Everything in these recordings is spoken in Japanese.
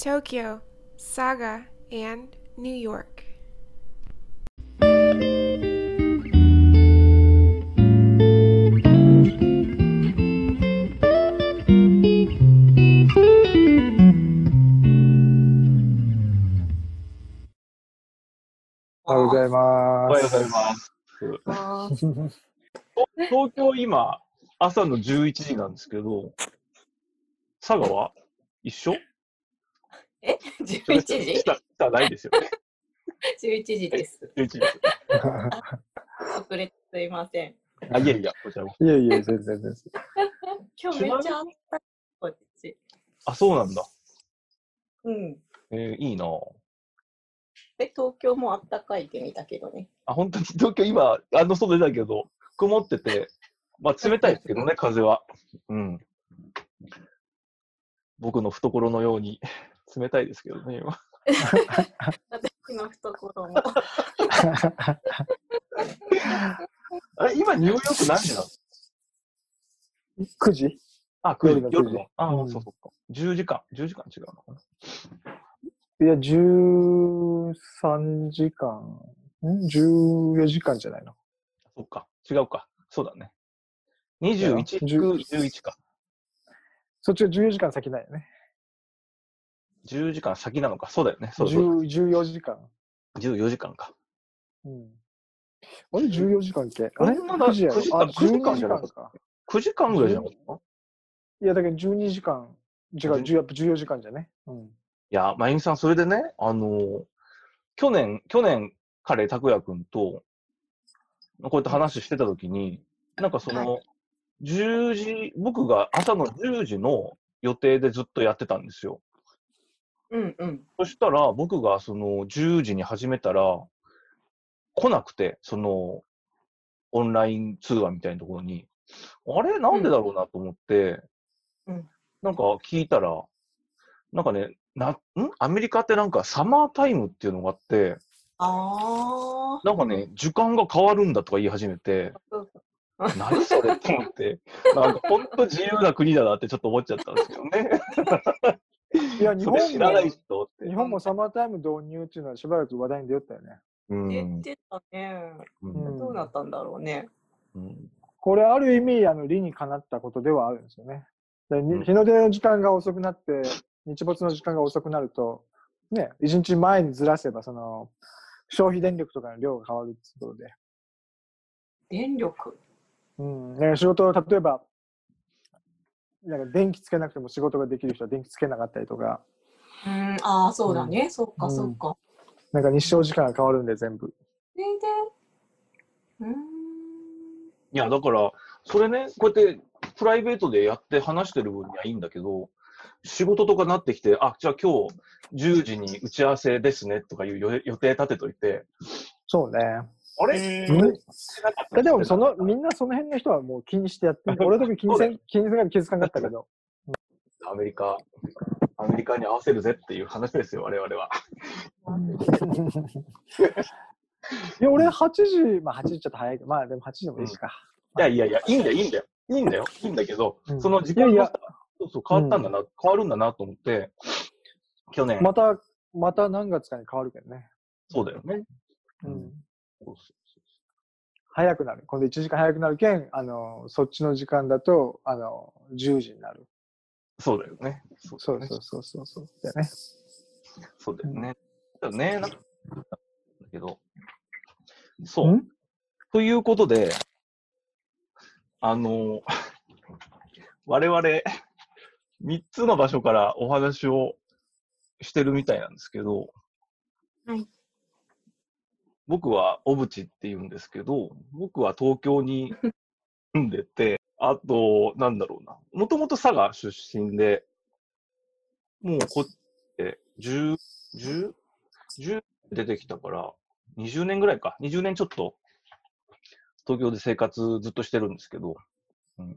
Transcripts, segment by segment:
Tokyo, Saga, and New York. おはようございおます。はようございます。東京今、朝の11時なんですけど、佐賀は？一緒？え ?11 時？下下ないですよね。?11 時です。11時です。遅れてすいません。あ、いやいや、こちらも。いえいえ、全然全然。今日めっちゃ。こっち。あ、そうなんだ。うん。えーいいなぁで、東京もあったかいって見たけどね。あ、本当に？東京今、あの外出たけど、曇ってて、まあ冷たいですけどね、風は。うん。僕の懐のように冷たいですけどね、今。私の懐も。あれ、今ニューヨーク何時なの？9時あ、9時、夜の9時夜の。あ、うんそうそうか。10時間、10時間違うのかな？いや、13時間、ん ?14 時間じゃないの？そっか。違うか。そうだね。21、いや11か。そっちは14時間先だよね。10時間先なのか。そうだよね。そうそう。10 14時間。14時間か。うん。あれ ?14 時間っけ？あれ？まだ ?9 時やろ？9時あ、間9時間12じゃなかった時間か。9時間ぐらいじゃなかった？いや、だけど12時間。違う、10やっぱ14時間じゃね？うん。いや、まゆみさん、それでね、あのー去年、去年、彼、拓也くんと、こうやって話してたときに、なんかその、は10時、僕が朝の10時の予定でずっとやってたんですよ。うんうん。そしたら、僕がその10時に始めたら、来なくて、その、オンライン通話みたいなところに、あれ？なんでだろうなと思って、うんなんか聞いたら、なんかね、な、ん？アメリカってなんかサマータイムっていうのがあって、あなんかね、時間が変わるんだとか言い始めて、あ。何それ？と思って、なんか本当自由な国だなってちょっと思っちゃったんですけどね。いや、日 そ本れ知らないも、人って。日本もサマータイム導入っていうのはしばらく話題に出よったよね。うん言ってたね。うんどうなったんだろうね。うんこれある意味、あの、理にかなったことではあるんですよね。日の出の時間が遅くなって、日没の時間が遅くなると、ね、一日前にずらせば、その、消費電力とかの量が変わるってことで。電力？うん。ね、仕事を、例えば、なんか電気つけなくても仕事ができる人は電気つけなかったりとか、うん。ああ、そうだね。そっかうんそっか。なんか日照時間が変わるんで全部。全然。うん。いや、だから、それね、こうやってプライベートでやって話してる分にはいいんだけど、仕事とかなってきて、あ、じゃあ今日10時に打ち合わせですねとかいう予予定立てといて、そうね。あれ、うん？みんえでもその、みんなその辺の人はもう気にしてやってる。俺だけ気にせん気にせん気づかなかったけど。アメリカ、アメリカに合わせるぜっていう話ですよ、我々は。いや、俺8時、まあ8時ちょっと早いけど、まあでも8時でもいいしか。いやいやいや、いいんだよ、いいんだよ。いいんだよ、いいんだけど、うんその時間がさそうそう変わったんだな、変わるんだなと思って、去年、また、また何月かに変わるけどね。そうだよね。うん。そうそう早くなる。今度1時間早くなるけん、あの、そっちの時間だと、あの、10時になる。そうだよね。そうそうそうそうそうそう。だよね。そうだよね。だよね。なんだけど、そう。ん？ということで、あの、我々、3つの場所からお話をしてるみたいなんですけど、はい僕は小渕って言うんですけど、僕は東京に 住んでて、あと、なんだろうな、もともと佐賀出身で、もうこっちで10、10、10出てきたから、20年ぐらいか、20年ちょっと、東京で生活ずっとしてるんですけど、うん、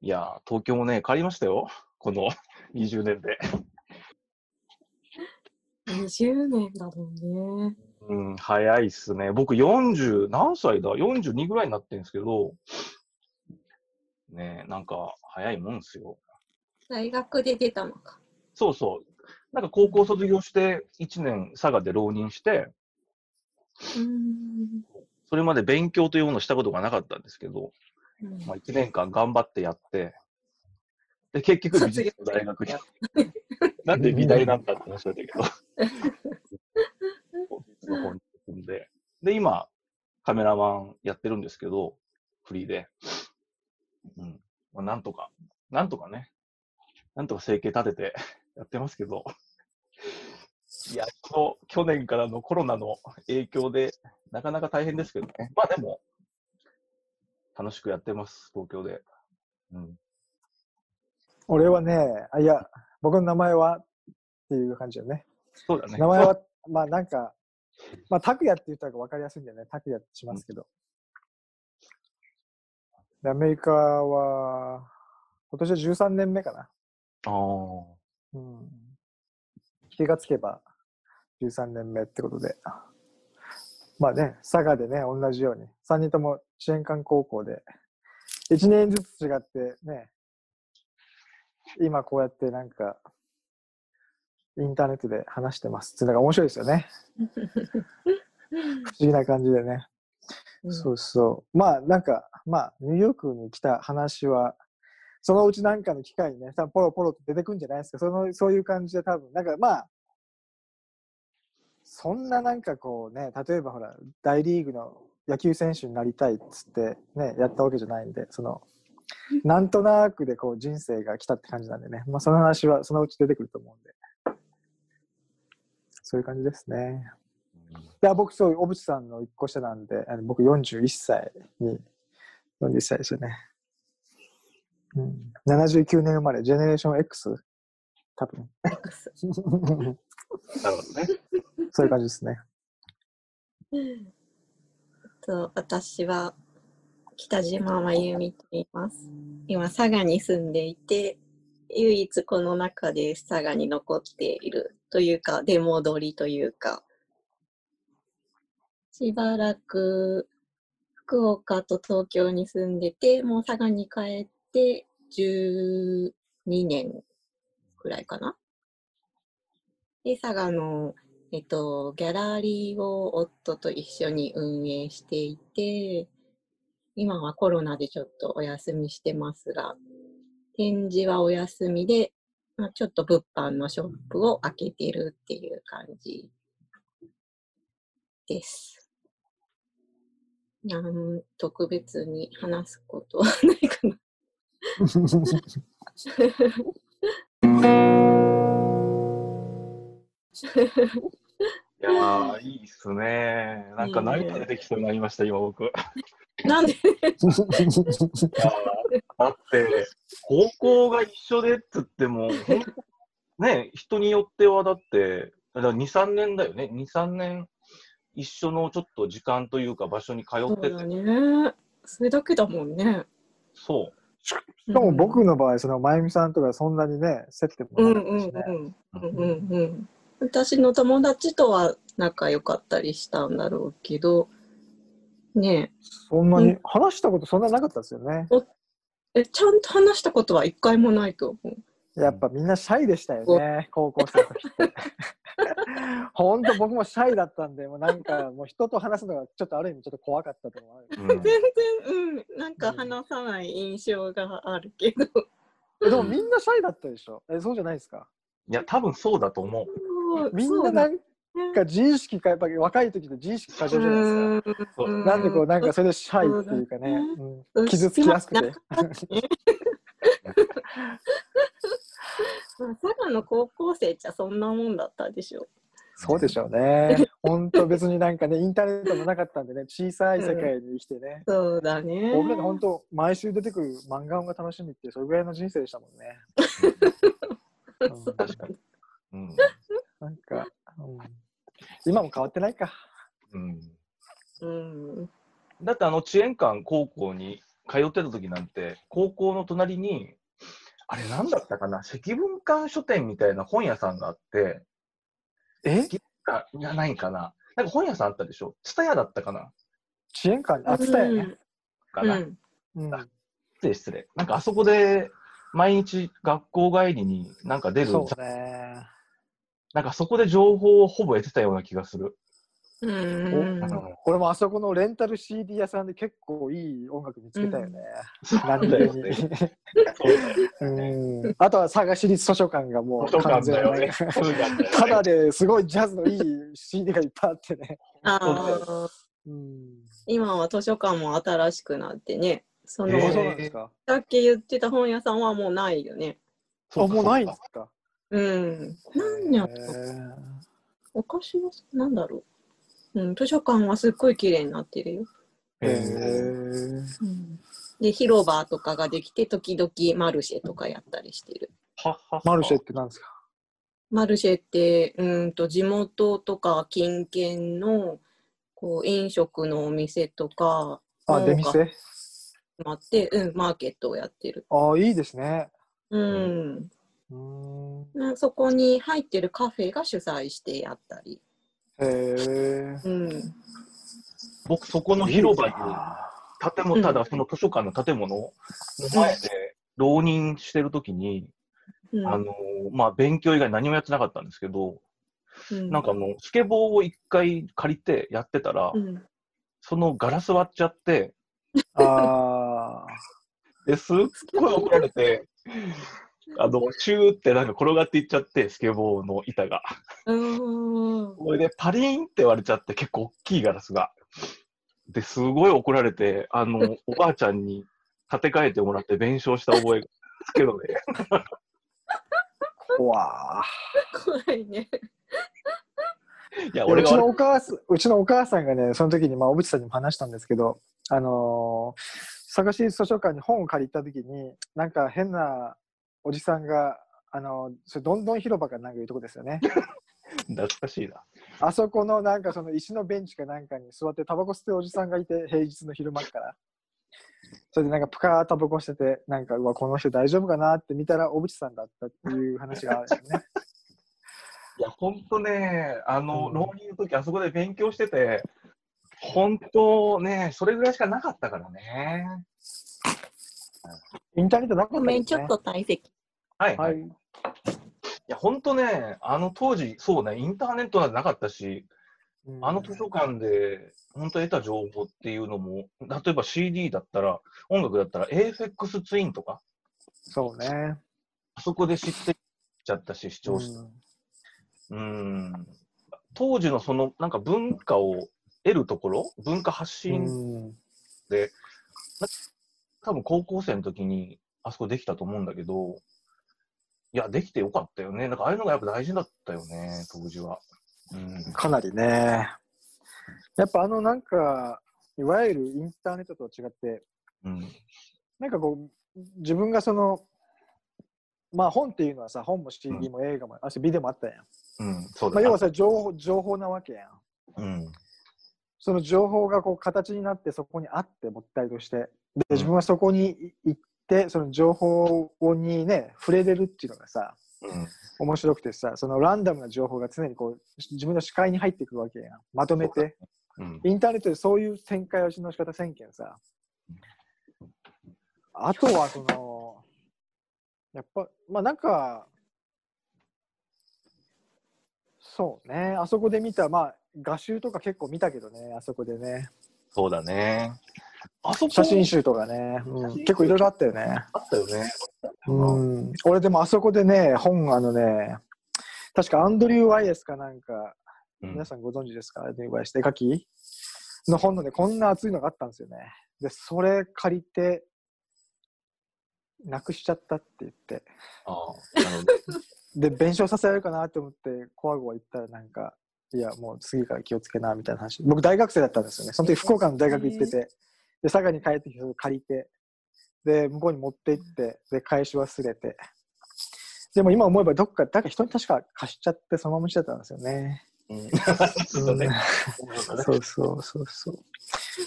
いやー、東京もね、変わりましたよ。この20年で。20年だもんね。うん、早いっすね。僕40、何歳だ ?42 ぐらいになってるんですけど、ねえ、なんか早いもんですよ。大学で出たのか。そうそう。なんか高校卒業して1年佐賀で浪人して、うん。それまで勉強というものをしたことがなかったんですけど、うんまあ、1年間頑張ってやって、で、結局美術の大学に。なんで美大なんだって話だったけど。の方に進んで。で、今、カメラマンやってるんですけど、フリーで。うん。まあ、なんとか、なんとかね、なんとか生計立てて やってますけど、いや、この去年からのコロナの影響で、なかなか大変ですけどね。まあでも、楽しくやってます、東京で。うん。俺はね、あいや、僕の名前はっていう感じよね。そうだね。名前は、まあなんか、まあ、拓也って言ったら分かりやすいんだよね。拓也ってしますけど。でアメリカは、今年は13年目かな。ああ。うん。気がつけば13年目ってことで。まあね、佐賀でね、同じように、3人とも支援館高校で、1年ずつ違ってね、今こうやってなんか、インターネットで話してますっていうのが面白いですよね。不思議な感じでね。そうそう。まあなんか、まあニューヨークに来た話は、そのうちなんかの機会にね、多分ポロポロと出てくるんじゃないですか。そのそういう感じで多分、なんかまあ、そんななんかこうね、例えばほら、大リーグの野球選手になりたいっつってね、やったわけじゃないんで、その、なんとなくでこう人生が来たって感じなんでね、まあその話はそのうち出てくると思うんで、そういう感じですね。いや、僕そう、小渕さんの一個下なんで、あの僕41歳に、41歳ですよね。うん、79年生まれ、ジェネレーション X? 多分。なるほどね。そういう感じですね。と私は北島真由美と言います。今、佐賀に住んでいて、唯一この中で佐賀に残っているというか、出戻りというか、しばらく福岡と東京に住んでて、もう佐賀に帰って12年くらいかな。で、佐賀のえっと、ギャラリーを夫と一緒に運営していて、今はコロナでちょっとお休みしてますが、展示はお休みで、まあ、ちょっと物販のショップを開けてるっていう感じです。なん特別に話すことはないかな。いやー、いいっすね。なんか涙出てきそうになりました、今僕。いなんで？だって、高校が一緒でっつっても、ね、人によってはだって、だから2、3年だよね。2、3年一緒のちょっと時間というか場所に通ってて、そうだね。それだけだもんね。そう。しかも僕の場合、その、まゆみさんとかそんなにね、接点もなかったしね。うんうんうんうん。私の友達とは仲良かったりしたんだろうけど、ねそんなに、話したことそんななかったですよね。え、えちゃんと話したことは一回もないと思う。やっぱみんなシャイでしたよね、高校生の時って。ほんと僕もシャイだったんで、もうなんかもう人と話すのがちょっとある意味ちょっと怖かったと思う。うん全然、うん、なんか話さない印象があるけど。えでもみんなシャイだったでしょ？え、そうじゃないですか？いや、多分そうだと思う。みんななんか自意識か、やっぱり若い時で自意識過剰じゃないですか。なんでこう、なんかそれでシャイっていうかね、うん、傷つきやすくて。まあ佐賀の高校生じゃそんなもんだったでしょ。そうでしょうね。本当別になんかね、インターネットもなかったんでね、小さい世界に生きてね。そうだね。僕なんか本当、毎週出てくる漫画が楽しみって、それぐらいの人生でしたもんね。うんそう確かに。うん。なんか、うん、今も変わってないか。うん。うん。だってあの遅延館高校に通ってた時なんて、高校の隣に、あれなんだったかな、積文館書店みたいな本屋さんがあって、え？あじゃないかな？なんか本屋さんあったでしょ？ツタヤだったかな？遅延館あってたよね。かな、うん。うん。失礼失礼。なんかあそこで毎日学校帰りになんか出るそうね。なんかそこで情報をほぼ得てたような気がする。うおん。俺もあそこのレンタル CD 屋さんで結構いい音楽見つけたよね。そう何だよね。あとは佐賀市立図書館がもう ただですごいジャズのいい CD がいっぱいあってね。ああ、うん。今は図書館も新しくなってね、その、へーあそうなんですか。さっき言ってた本屋さんはもうないよね。あ、もうないんですか。うん。なんやへーお菓子はなんだろう。うん、図書館はすっごい綺麗になってるよ。へへーうん、で、広場とかができて、時々マルシェとかやったりしてる。ははマルシェって何ですか？マルシェって、うんと地元とか近県のこう飲食のお店とか、あ、出店？集まって、うん、マーケットをやってる。あ、いいですね。うん。うーん。なそこに入ってるカフェが主催してやったり。へえ。うん。僕、そこの広場に、あ建物、ただその図書館の建物の前で浪人してるときに、うん、あの、まあ、勉強以外何もやってなかったんですけど、うん、なんかあの、スケボーを一回借りてやってたら、うん、そのガラス割っちゃって、あですっごい怒られて、あの、シューってなんか転がっていっちゃって、スケボーの板が。うん。それでパリーンって割れちゃって、結構大きいガラスが。で、すごい怒られて、あの、おばあちゃんに建て替えてもらって弁償した覚えがですけどね。ー。わあ。怖いね。いや、いやうちの俺が悪お母さん、うちのお母さんがね、その時に、まあ、小渕さんにも話したんですけど、あのー、佐賀市立図書館に本を借りた時に、なんか変なおじさんが、あのーそれどんどん広場かなんかいうとこですよね。懐かしいな。あそこのなんかその石のベンチかなんかに座ってタバコ吸ってるおじさんがいて、平日の昼間っから。それでなんかプカータバコしてて、なんか、うわ、この人大丈夫かなって見たら、小渕さんだったっていう話があるんですね。いや、ほんとね、あの、うん浪人の時あそこで勉強してて、本当ね、それぐらいしかなかったからね。インターネットなかったごめん、ちょっと退席。はい、ははい。いい。や、ほんとね、あの当時、そうね、インターネットなんてなかったし、あの図書館で本当得た情報っていうのも、例えば CD だったら、音楽だったら AFX ツインとか、そうね。あそこで知ってちゃったし、視聴した。うん。当時のその、なんか文化を得るところ、文化発う信ん。で、な多分高校生の時にあそこできたと思うんだけど、いや、できてよかったよね。なんかああいうのがやっぱ大事だったよね、当時は。うん。かなりね。やっぱあのなんか、いわゆるインターネットと違って、うん。なんかこう、自分がその、まあ本っていうのはさ、本も CD も映画も、あビデオもあったやん。うん、そうまあ、だね要はさ情報、情報なわけやん。うん。その情報がこう形になってそこにあって物体として。うんで、自分はそこに行って、その情報にね、触れれるっていうのがさ、うん。面白くてさ、そのランダムな情報が常にこう、自分の視界に入ってくるわけやん。まとめて。うん。インターネットでそういう展開をしの仕方せんけんさ。あとは、その、やっぱ、まあなんか、そうね、あそこで見た、まあ、画集とか結構見たけどね、あそこでね。そうだね。あそこ？写真集とかね、うん、結構いろいろあったよね。あったよね。うん、俺でもあそこでね、本、あのね、確かアンドリュー・ワイエスかなんか、うん皆さんご存知ですか？アンドリュー・ワイエス、絵描き？の本のね、こんな厚いのがあったんですよね。で、それ借りて、なくしちゃったって言って。ああ、なるほど。で、弁償させられるかなと思って、コワゴワ言ったらなんか、いや、もう次から気をつけな、みたいな話。僕大学生だったんですよね。その時福岡の大学行ってて、で、佐賀に帰ってきて、借りて、で、向こうに持って行って、で、返し忘れて。でも今思えばどっか、誰か人に確か貸しちゃってそのままにしてたんですよ ね。うん。そうだね。そうそうそうそう。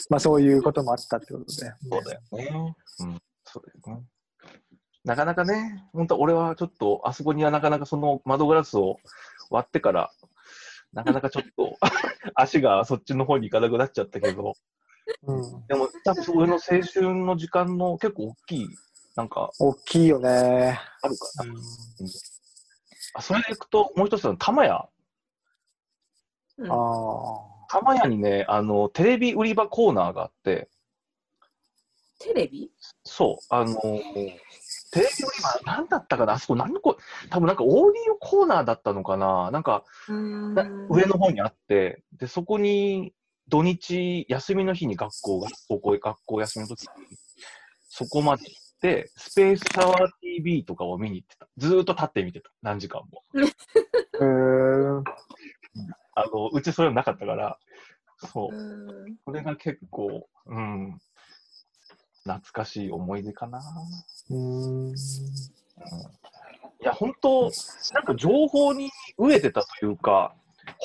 まあそういうこともあったってことで。そうだよね。うん。そうだよね。なかなかね、本当俺はちょっと、あそこにはなかなかその窓ガラスを割ってから、なかなかちょっと 足がそっちの方に行かなくなっちゃったけど、うん。でも多分俺の青春の時間の結構大きい、なんか大きいよね。あるかな。あそれでいくと、もう一つの玉屋。うんああ。玉屋にね、あの、テレビ売り場コーナーがあって、テレビ？そう、あの、テレビ売り場、なんだったかな？あそこ、何のこ、多分なんかオーディオコーナーだったのかな？なんか、な上の方にあって、で、そこに土日、休みの日に学校が、高校、学校休みの時に、そこまで行って、スペースシャワー TV とかを見に行ってた。ずーっと立って見てた。何時間も。へえ。あの、うちそれなかったから、そうう。んこれが結構、うん、懐かしい思い出かな。うーん。いや、本当なんか情報に飢えてたというか、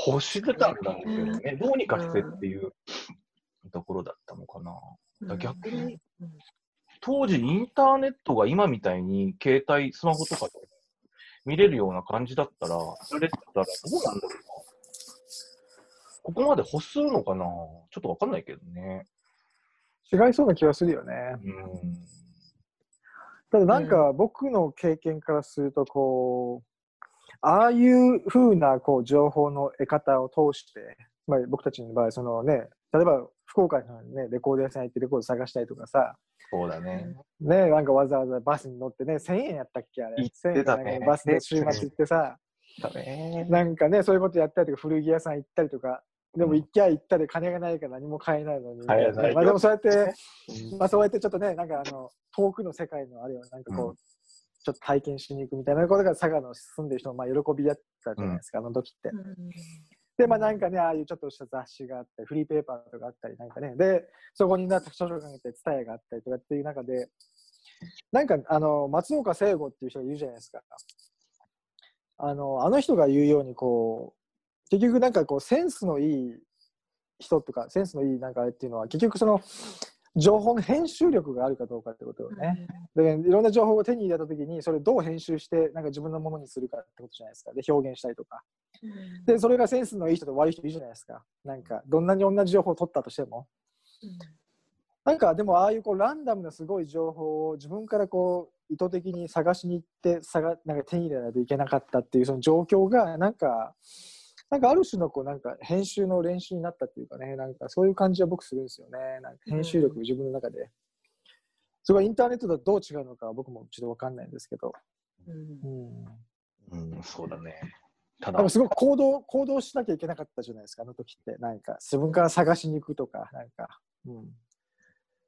欲してたんだろうけどね、どうにかしてっていうところだったのかな。だから逆に、当時インターネットが今みたいに携帯、スマホとかで見れるような感じだったら、それだったらどうなんだろうな。ここまで欲するのかなちょっとわかんないけどね。違いそうな気がするよね。うん。ただなんか僕の経験からするとこう、ああいう風なこう情報の得方を通して、まあ、僕たちの場合そのね例えば福岡の、ね、レコード屋さん行ってレコード探したりとかさ、そうだね。ね、なんかわざわざバスに乗ってね1000円やったっけあれ。行ってたね。1000円かなんかバスで週末行ってさ。なんかねそういうことやったりとか古着屋さん行ったりとか。でもうん。行きゃ行ったで金がないから何も買えないのに、買えないよ。まあ、でもそうやってまあそうやってちょっとね、なんかあの、遠くの世界のあれをなんかこう、うんちょっと体験しに行くみたいなことが佐賀の住んでる人のまあ喜びだったじゃないですか、あの時って。で、まあなんかね、ああいうちょっとした雑誌があったり、フリーペーパーとかあったりなんかね、で、そこになって図書館があったり、ツタヤがあったりとかっていう中で、なんかあの、松岡聖吾っていう人がいるじゃないですか。あの、あの人が言うようにこう、結局なんかこう、センスのいい人とか、センスのいいなんかあれっていうのは、結局その、情報の編集力があるかどうかってことよね。でいろんな情報を手に入れたときにそれをどう編集してなんか自分のものにするかってことじゃないですか。で表現したりとか。でそれがセンスのいい人と悪い人いるじゃないですか。なんかどんなに同じ情報を取ったとしても。なんかでもああいうこうランダムなすごい情報を自分からこう意図的に探しに行って探なん。か手に入れないといけなかったっていうその状況がなんかなんかある種のこうなんか編集の練習になったっていうかねなんかそういう感じは僕するんですよね。なんか編集力自分の中で。それがインターネットとどう違うのかは僕もちょっと分かんないんですけど、うん、うん、そうだね。ただ。すごく行動行動しなきゃいけなかったじゃないですかあの時って。なんか自分から探しに行くとかなんか、うん、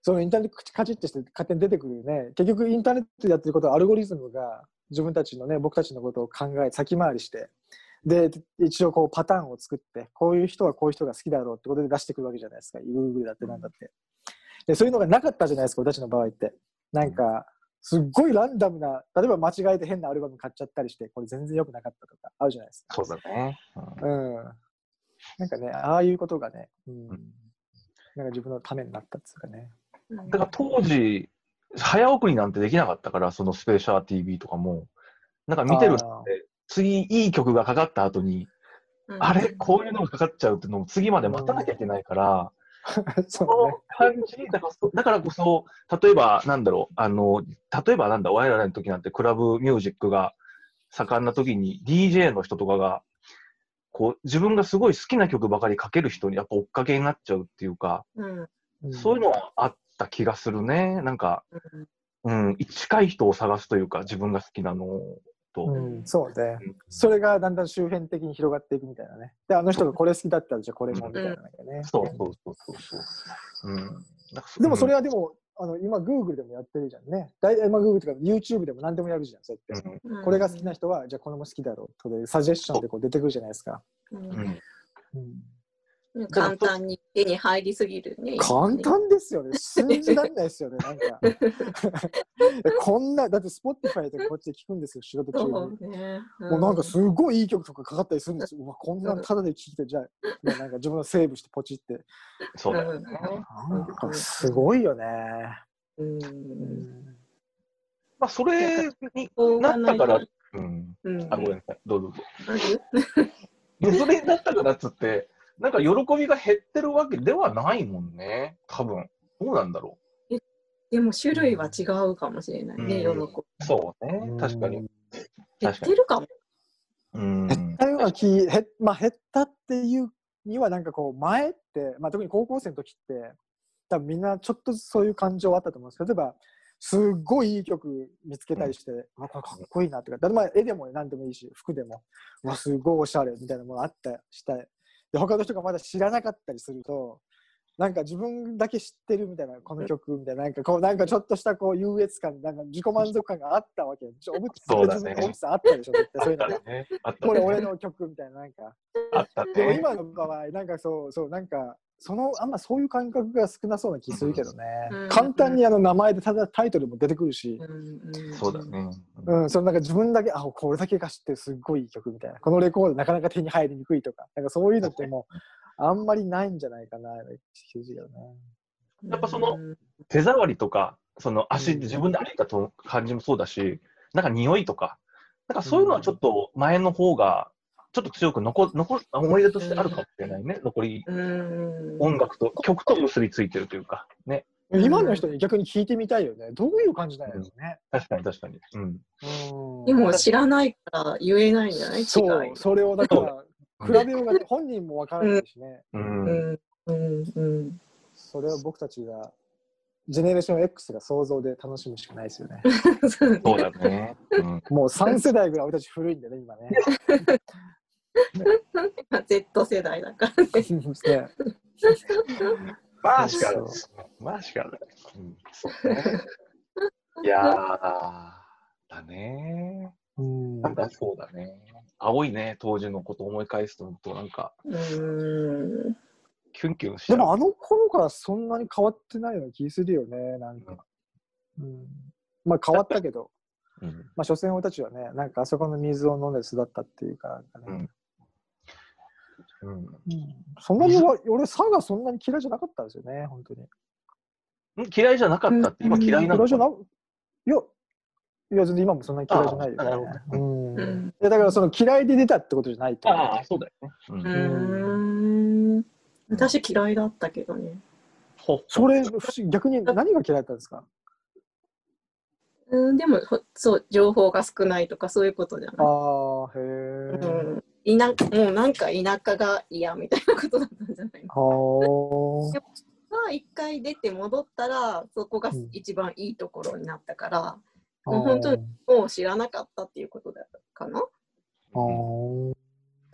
そのインターネットカチッとして勝手に出てくるね。結局インターネットでやってることはアルゴリズムが自分たちのね僕たちのことを考え先回りしてで一応こうパターンを作ってこういう人はこういう人が好きだろうってことで出してくるわけじゃないですか。Google だってなんだって。でそういうのがなかったじゃないですか私たちの場合って。なんかすっごいランダムな例えば間違えて変なアルバム買っちゃったりしてこれ全然良くなかったとかあるじゃないですか。そうだね。うん。うん。なんかね、ああいうことがね、うん。なんか自分のためになったっつうかね。だから当時、早送りなんてできなかったから、そのスペーシャー TV とかも、なんか見てるのって、次いい曲がかかった後に、あれ？こういうのがかかっちゃうっていうのを次まで待たなきゃいけないから、う ね。の。感じ、だからそだからこそ、例えば、なんだろう、あの、例えばなんだ、我々の時なんてクラブミュージックが盛んな時に DJ の人とかが、こう、自分がすごい好きな曲ばかりかける人にやっぱ追っかけになっちゃうっていうか、うん。そういうのはあった気がするね。なんか、うん、近い人を探すというか、自分が好きなのと。うん、そうね。うんそれがだんだん周辺的に広がっていくみたいなね。で、あの人がこれ好きだったら、じゃあこれもみたいなね。そうそうそうそうそう。うん。でもそれは、はでも、あの今、Google でもやってるじゃんね。大体、まあ、Google とか YouTube でも何でもやるじゃん、そうやって。うんこれが好きな人は、じゃあこれも好きだろうとで、サジェッションでこう出てくるじゃないですか。うん簡単に手に入りすぎるね。簡単ですよね。信じられないですよね、なんか。こんな、だって Spotify でこっちで聞くんですよ、仕事中に。そうね。もうなんかすごいいい曲とかかかったりするんですよ。うわ、こんなのただで聴いて、じゃあ、なんか自分のセーブしてポチって。そうだよね。なんかすごいよね。うんうんまあ、それになったからうん。うんあ、ごめんなさい。どうぞそれになったからっつって、なんか喜びが減ってるわけではないもんね。多分。どうなんだろでも種類は違うかもしれないね、喜うんび。う。そうね。確かに。うん減ってるかも。うん。減ったような気、へまあ、減ったっていうには、なんかこう、前って、まあ、特に高校生の時って、多分みんなちょっとずつそういう感情はあったと思うんです例えば、すっごいいい曲見つけたりして、あこれかっこいいなとか、だってまあ絵でも何でもいいし、服でも、うわ、すごいおしゃれみたいなものあったりしたい。で、他の人がまだ知らなかったりすると、なんか自分だけ知ってるみたいな、この曲みたいな、なんかこう、なんかちょっとしたこう優越感、なんか自己満足感があったわけよ。ちょおぶつそうだねおぶつあったでしょ、絶対そういうのが。ね。あったこれね。俺の曲みたいな、なんか。あったでもね。今の場合、なんかそう、そう、なんか、その、あんまそういう感覚が少なそうな気するけどね。うん簡単にあの名前でただタイトルも出てくるし、うんそうだ。ね。うん、そのなんか自分だけ、あ、これだけが知ってるすっごいいい曲みたいな。このレコードなかなか手に入りにくいとか、なんかそういうのってもう、あんまりないんじゃないかな、気づけどね。やっぱそのうん手触りとか、その足自分で歩いたと感じもそうだし、なんか匂いとか、なんかそういうのはちょっと前の方が、ちょっと強く残残思い出としてあるかもしれないね。残りうん音楽と、曲と結びついてるというか、ね。うん今の人に逆に聞いてみたいよね。どういう感じなんやろうね。確かに確かに。うん。うんでも知らないから言えないんじゃない？そう、それをだから、比べようがね、本人もわからないしね。う。うんんうんうんそれを僕たちが、ジェネレーション X が想像で楽しむしかないですよね。そうだね。うん。もう3世代ぐらい俺たち古いんでね、今ね。Z 世代だからね。ねまあしかそうない。まあしかない。うん。いやー、だね。うんなんかそうだね。青いね、当時のことを思い返すと、なんか、うんキュンキュンしちゃう。でもあの頃からそんなに変わってないような気するよね、なんか。うん、まあ変わったけど、うんまあ所詮俺たちはね、なんかあそこの水を飲んで育ったっていうかなんかね、うんそんなにわ俺、佐賀そんなに嫌いじゃなかったんですよね、本当に。ん？嫌いじゃなかったって、今嫌いなのか？な嫌いじゃな、いや、いや、全然今もそんなに嫌いじゃないよ、ね。あなるほうんうんいやだからその嫌いで出たってことじゃないと思う。ああ、そうだよね。うんうん私嫌いだったけどね。ほそれ、逆に何が嫌いだったんですか？うん、でもほそう情報が少ないとかそういうことじゃあない。あ、へえ。うん、いなもうなんか田舎が嫌みたいなことだったんじゃないの？はあ。が一回出て戻ったらそこがうん一番いいところになったから、あもう本当にもう知らなかったっていうことだったかな？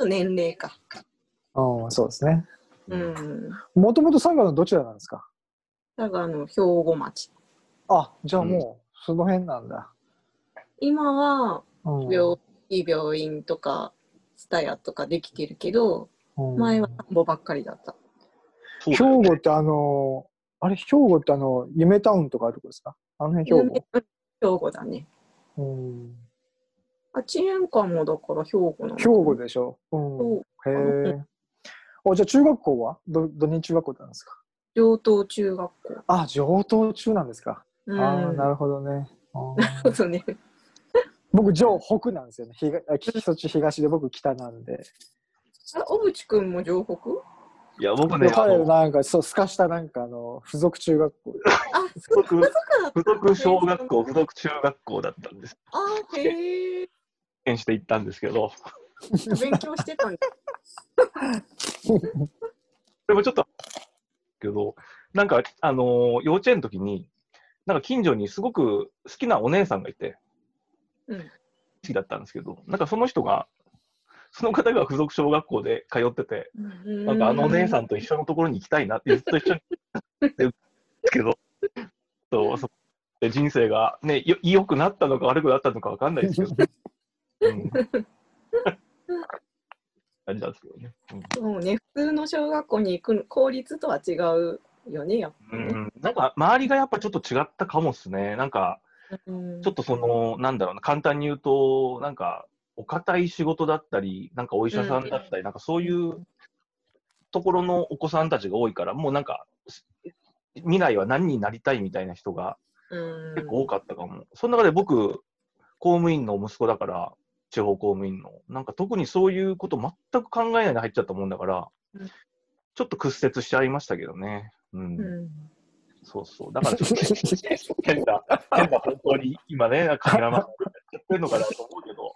年齢か。あー、そうですね。うん。もともと佐賀のどちらなんですか？だからあの兵庫町。あ、じゃあもう、その辺なんだ。今はうん病いい病院とかスタヤとかできてるけど、うん前は田んぼばっかりだった。兵庫ってあの、あれ、兵庫ってあの、夢タウンとかあるとこですか？あの辺兵庫？兵庫だね。うんあ、遅延館もだから兵庫なの。兵庫でしょ？うん。へえ。おじゃあ中学校は？ど、どに中学校なんですか上東中学校。あ、上東中なんですか。うん。ああ、なるるほどね。あーほどね。僕、上北なんですよね。東そっち東で僕北なんで。あ、小渕くんも城北？いや、僕ね、あ彼のなんか、そう、すかしたなんかあの、付属中学校で。あ、付属そっか。付属小学校、付属中学校だったんです。あ、へえ。検して行ったんですけど、勉強してたんだ。でもちょっと、けど、なんか、あのー幼稚園の時に、なんか近所にすごく好きなお姉さんがいて、うん。好きだったんですけど、なんかその人が、その方が付属小学校で通ってて、なんかあのお姉さんと一緒のところに行きたいなってずっと一緒に言ってるんですけど、そで人生がね、よ良くなったのか悪くなったのかわかんないですけど、うん、感じなんですけどね。そうね、普通の小学校に行くの公立とは違うよね、やっぱね。うんうん、なんか周りがやっぱちょっと違ったかもっすね。なんかうんちょっとその、なんだろうな、簡単に言うと、なんか、お堅い仕事だったり、なんかお医者さんだったり、なんかそういうところのお子さんたちが多いから、もうなんか、未来は何になりたいみたいな人がうん結構多かったかも。その中で僕、公務員の息子だから、地方公務員の。なんか特にそういうこと全く考えないで入っちゃったもんだからうん、ちょっと屈折しちゃいましたけどね。うん。うんそうそう。だからちょっと変な、変な方向に今ね、カメラマンやってるのかなと思うけど、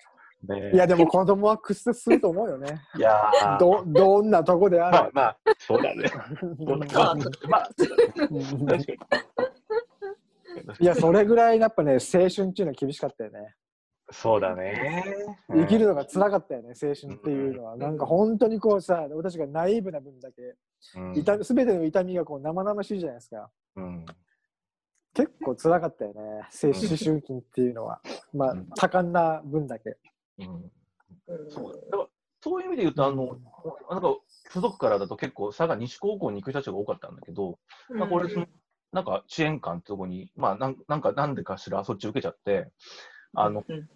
ねいや、でも子供は屈折すると思うよね。いやーど、どんなとこである。まあまあ、そうだね。そうだまあ確かに。いや、それぐらいやっぱね、青春っていうのは厳しかったよね。そうだね。生きるのが辛かったよね、青春っていうのは。なんか本当にこうさ、私がナイーブな分だけ、うん痛すべての痛みがこう生々しいじゃないですか。うん結構辛かったよね、青思春期っていうのは。まあうん、多感な分だけ。うんうんそうだからそういう意味で言うと、あの、なんか、付属からだと結構、佐賀西高校に行く人たちが多かったんだけど、まあ、これ、そのなんか、支援館ってとこに、まあ、なんなんか、なんでかしら、そっち受けちゃって、あの、うん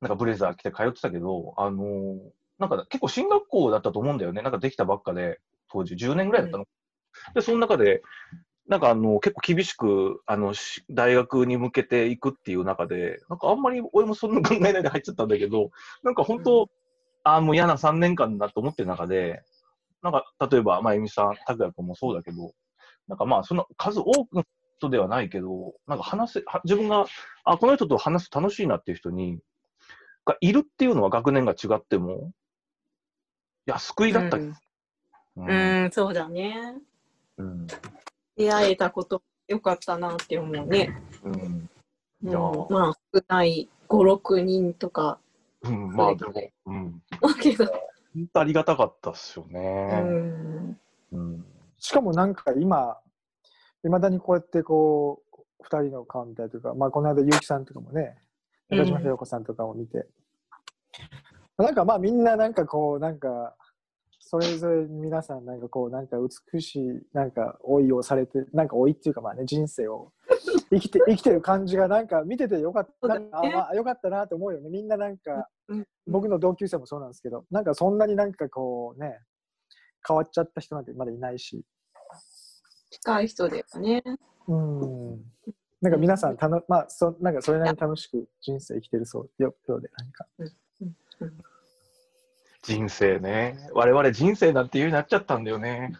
なんかブレザー着て通ってたけど、あのーなんか結構進学校だったと思うんだよね。なんかできたばっかで、当時10年ぐらいだったの。で、その中で、なんかあの、結構厳しく、あの、し大学に向けていくっていう中で、なんかあんまり俺もそんな考えないで入っちゃったんだけど、なんか本当、ああ、もう嫌な3年間だと思ってる中で、なんか例えば、まあ、えみさん、拓也君もそうだけど、なんかまあ、その数多くの人ではないけど、なんか話せ、は自分が、あ、この人と話すと楽しいなっていう人に、がいるっていうのは学年が違っても、いや、救いだったり。うんうん。うん、そうだね。うん出会えたことよかったなって思うね。うん。うん。まあ、少ない5、6人とか。うん、まあでも、うん、だけど、本当ありがたかったっすようね。ん、うん。しかもなんか今、いまだにこうやってこう、二人の顔みたいというか、まあこの間、結城さんとかもね、中島ひろ子さんとかを見て、なんかまあみんななんかこう、なんか、それぞれ皆さんなんかこう、なんか美しい、なんか老いをされて、なんか老いっていうかまあね、人生を生きて、生きてる感じがなんか見ててよかった、なんかあまあよかったなと思うよね。みんななんか、うん僕の同級生もそうなんですけど、なんかそんなになんかこうね、変わっちゃった人なんてまだいないし、近い人だよね。うん。なんか皆さんたの、まあそ、なんかそれなりに楽しく人生生きてるそうよようで、なんか。人生ね。我々人生なんて言うようになっちゃったんだよね。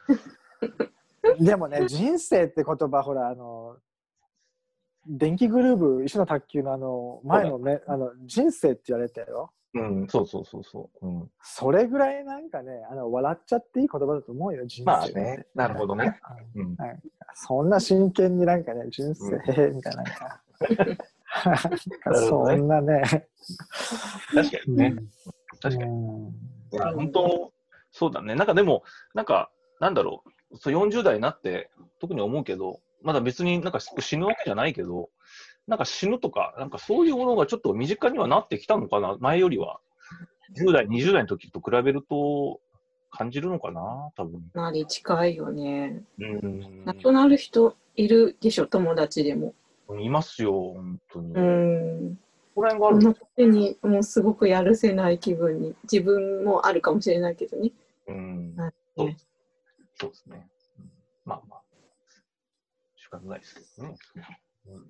でもね、人生って言葉、ほら、あの、電気グルーブ、一緒の卓球のあの、前のね、あの、人生って言われたよ。うん、そうそうそうそう。うん、それぐらいなんかね、あの、笑っちゃっていい言葉だと思うよ、人生。まあね、なるほどね。うんうん、そんな真剣になんかね、人生、うんみたいな。そんなね。確かにね。確かに。本当、そうだね。なんかでも、なんか、なんだろう、そう40代になって、特に思うけど、まだ別になんか死ぬわけじゃないけど、なんか死ぬとか、なんかそういうものがちょっと身近にはなってきたのかな、前よりは。10代、20代の時と比べると感じるのかな、多分。かなり近いよね。うん亡くなる人いるでしょ、友達でも。いますよ、本当に。うこん。こら辺があるこの時にもうすごくやるせない気分に、自分もあるかもしれないけどね。うんはいそうですそうですね。うんまあまあ、仕方ないですけどね。うん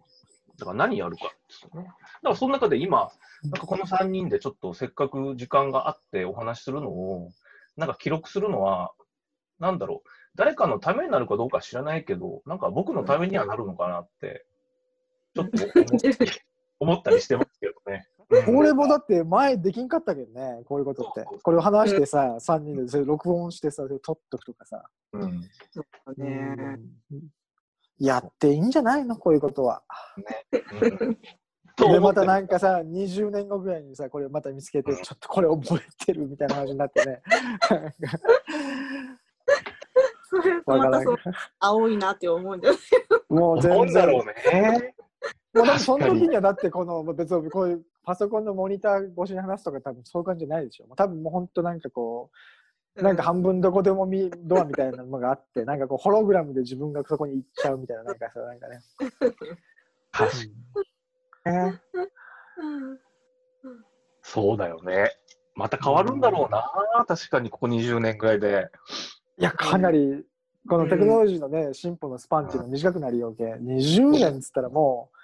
だから何やるかですよね。だからその中で今、なんかこの3人でちょっとせっかく時間があってお話しするのを、なんか記録するのは、なんだろう、誰かのためになるかどうかは知らないけど、なんか僕のためにはなるのかなって、ちょっと思っ 思ったりしてますけどね。うん俺もだって前できんかったけどね、こういうことって。これを話してさ、3人でそれ録音してさ、それ撮っとくとかさ。うんそうだね。うんやっていいんじゃないの？こういうことは。うんとで、またなんかさ、20年後ぐらいにさ、これまた見つけて、ちょっとこれ覚えてるみたいな話になってね。それまたそう青いなって思うんだよね。もう全然。んだろうね。もうその時にはだってこの別にこういうパソコンのモニター越しに話すとか多分そういう感じじゃないでしょ。もう多分もう本当なんかこう、なんか半分どこでも見ドアみたいなのがあって、なんかこうホログラムで自分がそこに行っちゃうみたいな、なんかさ、なんかね。確かにね。うんそうだよね。また変わるんだろうな、確かにここ20年ぐらいで。いや、かなり、このテクノロジーのね、進歩のスパンっていうのは短くなるよけ、20年っつったらもう、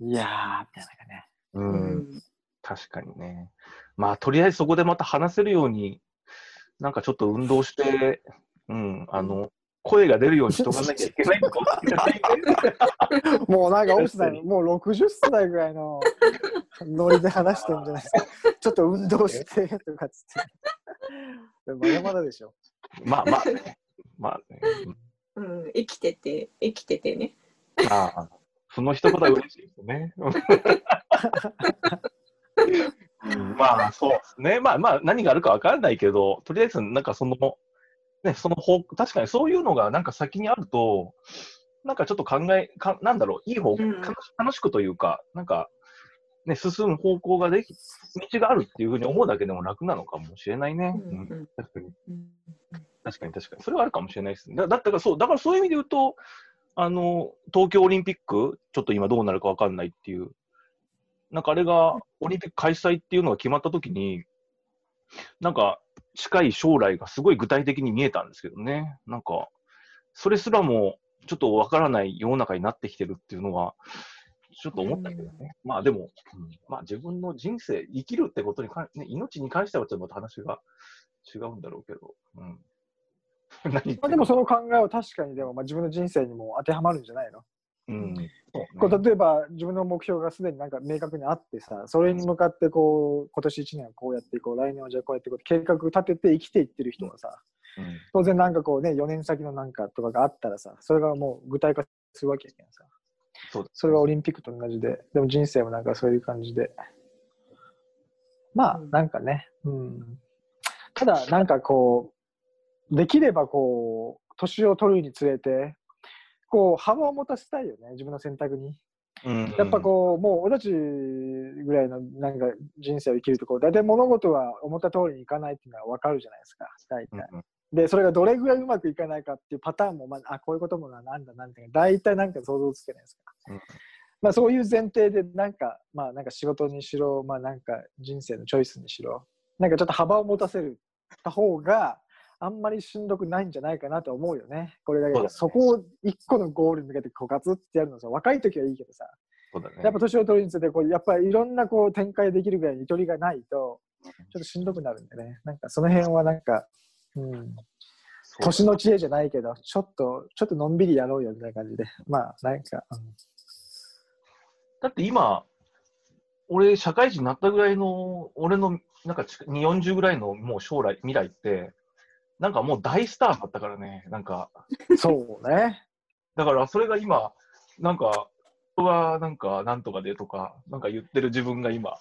いやー、みたいなね。う、うんん確かにね。まあ、とりあえずそこでまた話せるように、なんかちょっと運動して、うん、あの、声が出るようにしとかなきゃいけないのかもうなんか、奥さん、もう60歳ぐらいのノリで話してるんじゃないですか。ちょっと運動してとかっつって。まだまだでしょ。まあまあね。まあね。うん、生きてて、生きててね。まあ、その一言は嬉しいですね。うんまあ、そうですね。まあまあ、何があるかわからないけど、とりあえず、なんかその、ね、その方、確かにそういうのがなんか先にあると、なんかちょっと考え、かなんだろう、いい方、うん楽しくというか、なんか、ね、進む方向ができ、道があるっていうふうに思うだけでも楽なのかもしれないね。うんうん確かに。うん確かに確かに。それはあるかもしれないですね。だだったからそう、だからそういう意味で言うと、あの、東京オリンピック、ちょっと今どうなるかわかんないっていう、なんかあれが、オリンピック開催っていうのが決まったときに、なんか、近い将来がすごい具体的に見えたんですけどね。なんか、それすらも、ちょっとわからない世の中になってきてるっていうのは、ちょっと思ったけどね。まあでも、うんまあ自分の人生、生きるってことにか、ね、命に関してはちょっとまた話が違うんだろうけど。うん。まあ、でもその考えは確かにでも、まあ、自分の人生にも当てはまるんじゃないの？うん。こう例えば自分の目標がすでになんか明確にあってさ、それに向かってこう今年1年はこうやっていこう、来年はじゃあこうやっていこう計画立てて生きていってる人はさ、うん当然なんかこうね、4年先のなんかとかがあったらさ、それがもう具体化するわけやけんさ。そうそれはオリンピックと同じで、でも人生もなんかそういう感じで。まあうんなんかね、うん。ただなんかこう、できればこう、年を取るにつれて、こう幅を持たせたいよね、自分の選択に。うんやっぱこう、もう俺たちぐらいのなんか人生を生きるとこう、大体物事は思った通りにいかないっていうのは分かるじゃないですか、大体。うんで、それがどれぐらいうまくいかないかっていうパターンも、まあ、あ、こういうこともな、なんだ、なんていうか、大体なんか想像つけないですか。うんまあ、そういう前提で、なんか、まあ、なんか仕事にしろ、まあ、なんか人生のチョイスにしろ、なんかちょっと幅を持たせるた方が、あんまりしんどくないんじゃないかなと思うよね。これだけそねそこを一個のゴールに向けてこうガツってやるのさ、若い時はいいけどさ、そうだね。やっぱ年を取るにつれてこう、やっぱりいろんなこう展開できるぐらいにゆとりがないと、ちょっとしんどくなるんでね。なんかその辺はなんか、うん、年の知恵じゃないけど、ちょっと、ちょっとのんびりやろうよみたいな感じで。まあ、なんか、うんだって今、俺、社会人になったぐらいの、俺の、なんか近、40ぐらいのもう将来、未来って、なんかもう大スターだったからね。なんか、そうね。だからそれが今、なんか、人はなんか、なんとかでとか、なんか言ってる自分が今、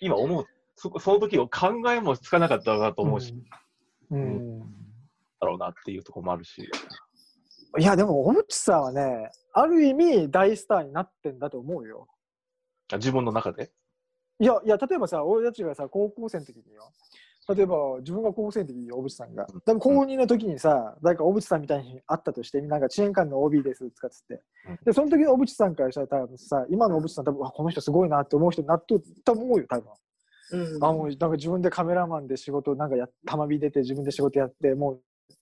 今思う。そその時を考えもつかなかったなと思うし、うん。うんだろうなっていうところもあるし。いや、でも、小渕さんはね、ある意味大スターになってんだと思うよ。あ自分の中で？いや、いや、例えばさ、俺たちがさ、高校生の時によ。例えば、自分が高校生の時に小渕さんが。でも、高2の時にさ、誰か小渕さんみたいに会ったとして、なんか遅延間の OB ですとかっつってうん。で、その時の小渕さんからしたら、多分さ、今の小渕さん、多分、あこの人すごいなって思う人になっとったと思うよ、多分。うんあ、もう、なんか自分でカメラマンで仕事、なんかや、たまび出て自分で仕事やって、もう、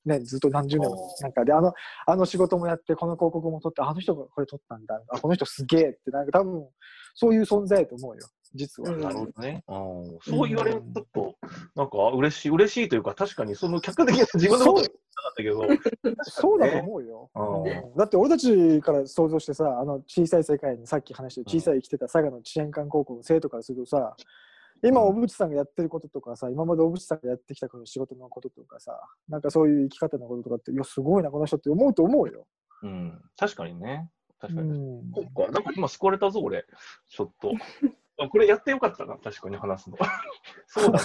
ね、ずっと何十年も、なんかで、あの、あの仕事もやって、この広告も撮って、あの人がこれ撮ったんだ、あ、この人すげえって、なんか多分、そういう存在だと思うよ、実は。うんなるほどね。うんそう言われると、ちょっと、なんか嬉しい、嬉しいというか、確かにその客観的に自分のことそう言なかったけど、そうだと思うよ。だって俺たちから想像してさ、あの小さい世界にさっき話して小さい生きてた佐賀の知恵館高校の生徒からするとさ、今、うん小渕さんがやってることとかさ、今まで小渕さんがやってきたこの仕事のこととかさ、なんかそういう生き方のこととかって、いや、すごいな、この人って思うと思うよ。うん、確かにね。確かに。うんそっか、なんか今救われたぞ、俺。ちょっと。あこれやってよかったな、確かに話すの。そうだな。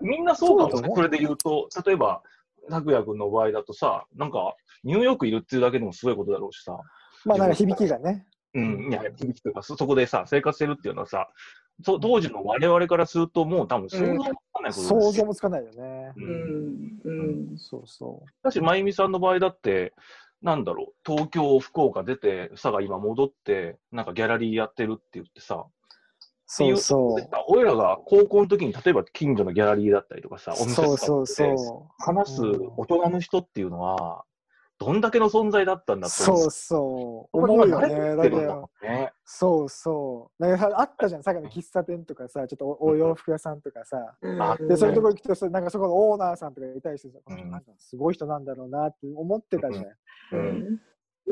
みんなそうかもね、それで言うと、例えば、拓也君の場合だとさ、なんか、ニューヨークいるっていうだけでもすごいことだろうしさ、まあなんか響きがね。うん、いや、響きというか、そそこでさ、生活してるっていうのはさ、そ当時の我々からすると、もう多分想像もつかないことですよ。想像もつかないよね。ううん。ん。うん。そうそだし、まゆみさんの場合だって、なんだろう、東京、福岡出て、佐賀今戻って、なんかギャラリーやってるって言ってさ、う。そうそで俺らが高校の時に、例えば近所のギャラリーだったりとかさ、う。お店とかそうそうでそ話す大人の人っていうのは、どんだけの存在だったんだとそうそう。思うよね。だだけど。そうそう。なんかあったじゃん、さっきの喫茶店とかさ、ちょっとおお洋服屋さんとかさ。あで、そういうとこ行くとさ、なんかそこのオーナーさんとかいたりしてさ、うんなんかすごい人なんだろうなって思ってたじゃん。ううん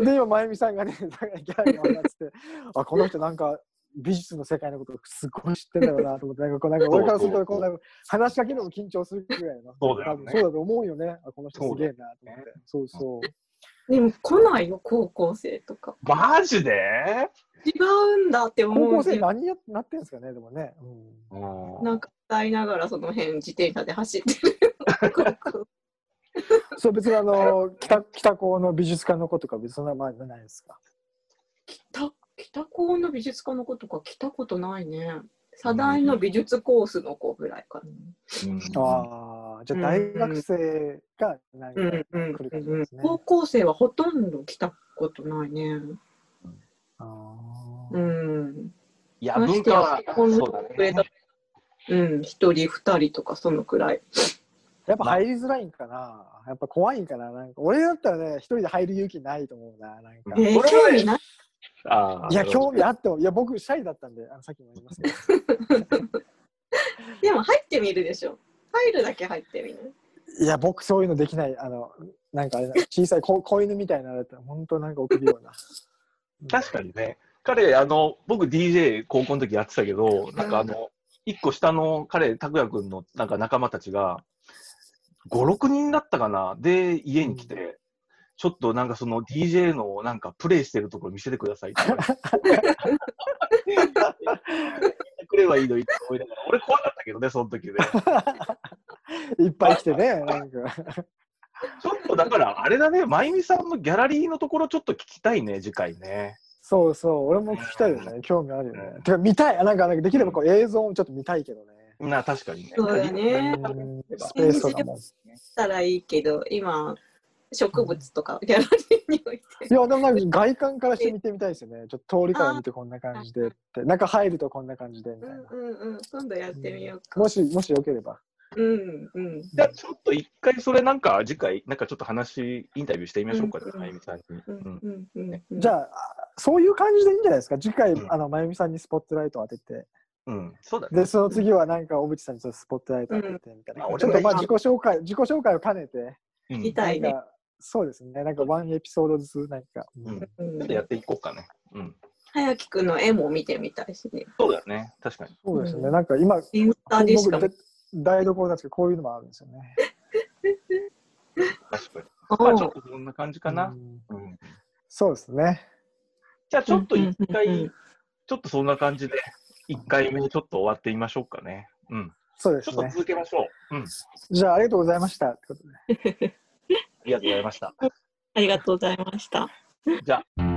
んで、今、まゆみさんがね、なんかギャラリーに上がってて、あ、この人なんか美術の世界のことすごい知ってんだろうなと思って、なんかこうなんか俺からすると、こうなんか話しかけるのも緊張するぐらいの。そうだよね多分そうだと思うよね。あ、この人すげえなと思って。そうそう。でも来ないよ、高校生とか。マジで？違うんだって思う。高校生何やなってんですかね、でもね。うんうんなんか歌いながらその辺自転車で走ってる。そう、別にあの、北北高の美術館の子とか別にそんな前じゃないですか？北北高の美術科の子とか来たことないね。左大の美術コースの子ぐらいかな。うんああ、じゃあ大学生がかうんうん来る感じうんですね。高校生はほとんど来たことないね。あうーん。いや、文化は、うだね。うん、一人二人とかそのくらい。やっぱ入りづらいんかな。やっぱ怖いんかな。なんか俺だったらね、一人で入る勇気ないと思うな。なんか。えー、これは興味ない。ああいや、興味あっても、いや、僕、シャイだったんで、あのさっきも言いますけど。でも入ってみるでしょ。入るだけ入ってみる。いや、僕、そういうのできない。あの、なんか小さい子子犬みたいなのだったら、本当なんか臆病な。確かにね。彼、あの、僕 DJ 高校の時やってたけど、なんかあの、一個下の彼、拓也くんのなんか仲間たちが、5、6人だったかなで、家に来て、ちょっとなんかその DJ のなんかプレイしてるところ見せてくださいって言われくればいいのにって思いながら、俺怖かったけどね、その時で。いっぱい来てね、なんか。ちょっとだから、あれだね、まゆみさんのギャラリーのところちょっと聞きたいね、次回ね。そうそう、俺も聞きたいよね。興味あるよね。てか、見たい。あなんか、なんかできればこう映像もちょっと見たいけどね。な、確かにね。そうだねうんスペースとかも。したらいいけど、今、植物とかギャラリーに置いて。いや、でもなんか外観からして見てみたいですよね。ちょっと通りから見てこんな感じでって。中入るとこんな感じでみたいな。うんうんうん。今度やってみようか。もし、もしよければ。うんうん。じゃあちょっと一回それなんか次回、なんかちょっと話、インタビューしてみましょうかね、うんまゆみさんに。ううんんうんうんうん。じゃあ、そういう感じでいいんじゃないですか？次回う、んあの、まゆみさんにスポットライトを当てて。うん、そうだね。で、その次はなんか、小渕さんにスポットライト当ててみたいな。うんちょっとまあ俺自己紹介、自己紹介を兼ねて、うん聞きたいねそうですね。なんかワンエピソードずつ、なんか、うんちょっとやっていこうかね。うん。早木くんの絵も見てみたいしね。そうだよね。確かに。そうですね。うんなんか今、インスタでしか台所なんですけど、こういうのもあるんですよね。確かに。まあちょっとそんな感じかな。うんうん。そうですね。じゃあちょっと一回ん、ちょっとそんな感じで、一回目ちょっと終わってみましょうかね。うん。そうですね。ちょっと続けましょう。うん。じゃあ、ありがとうございました。ってことであ りがとうございました。ありがとうございました。じゃあ。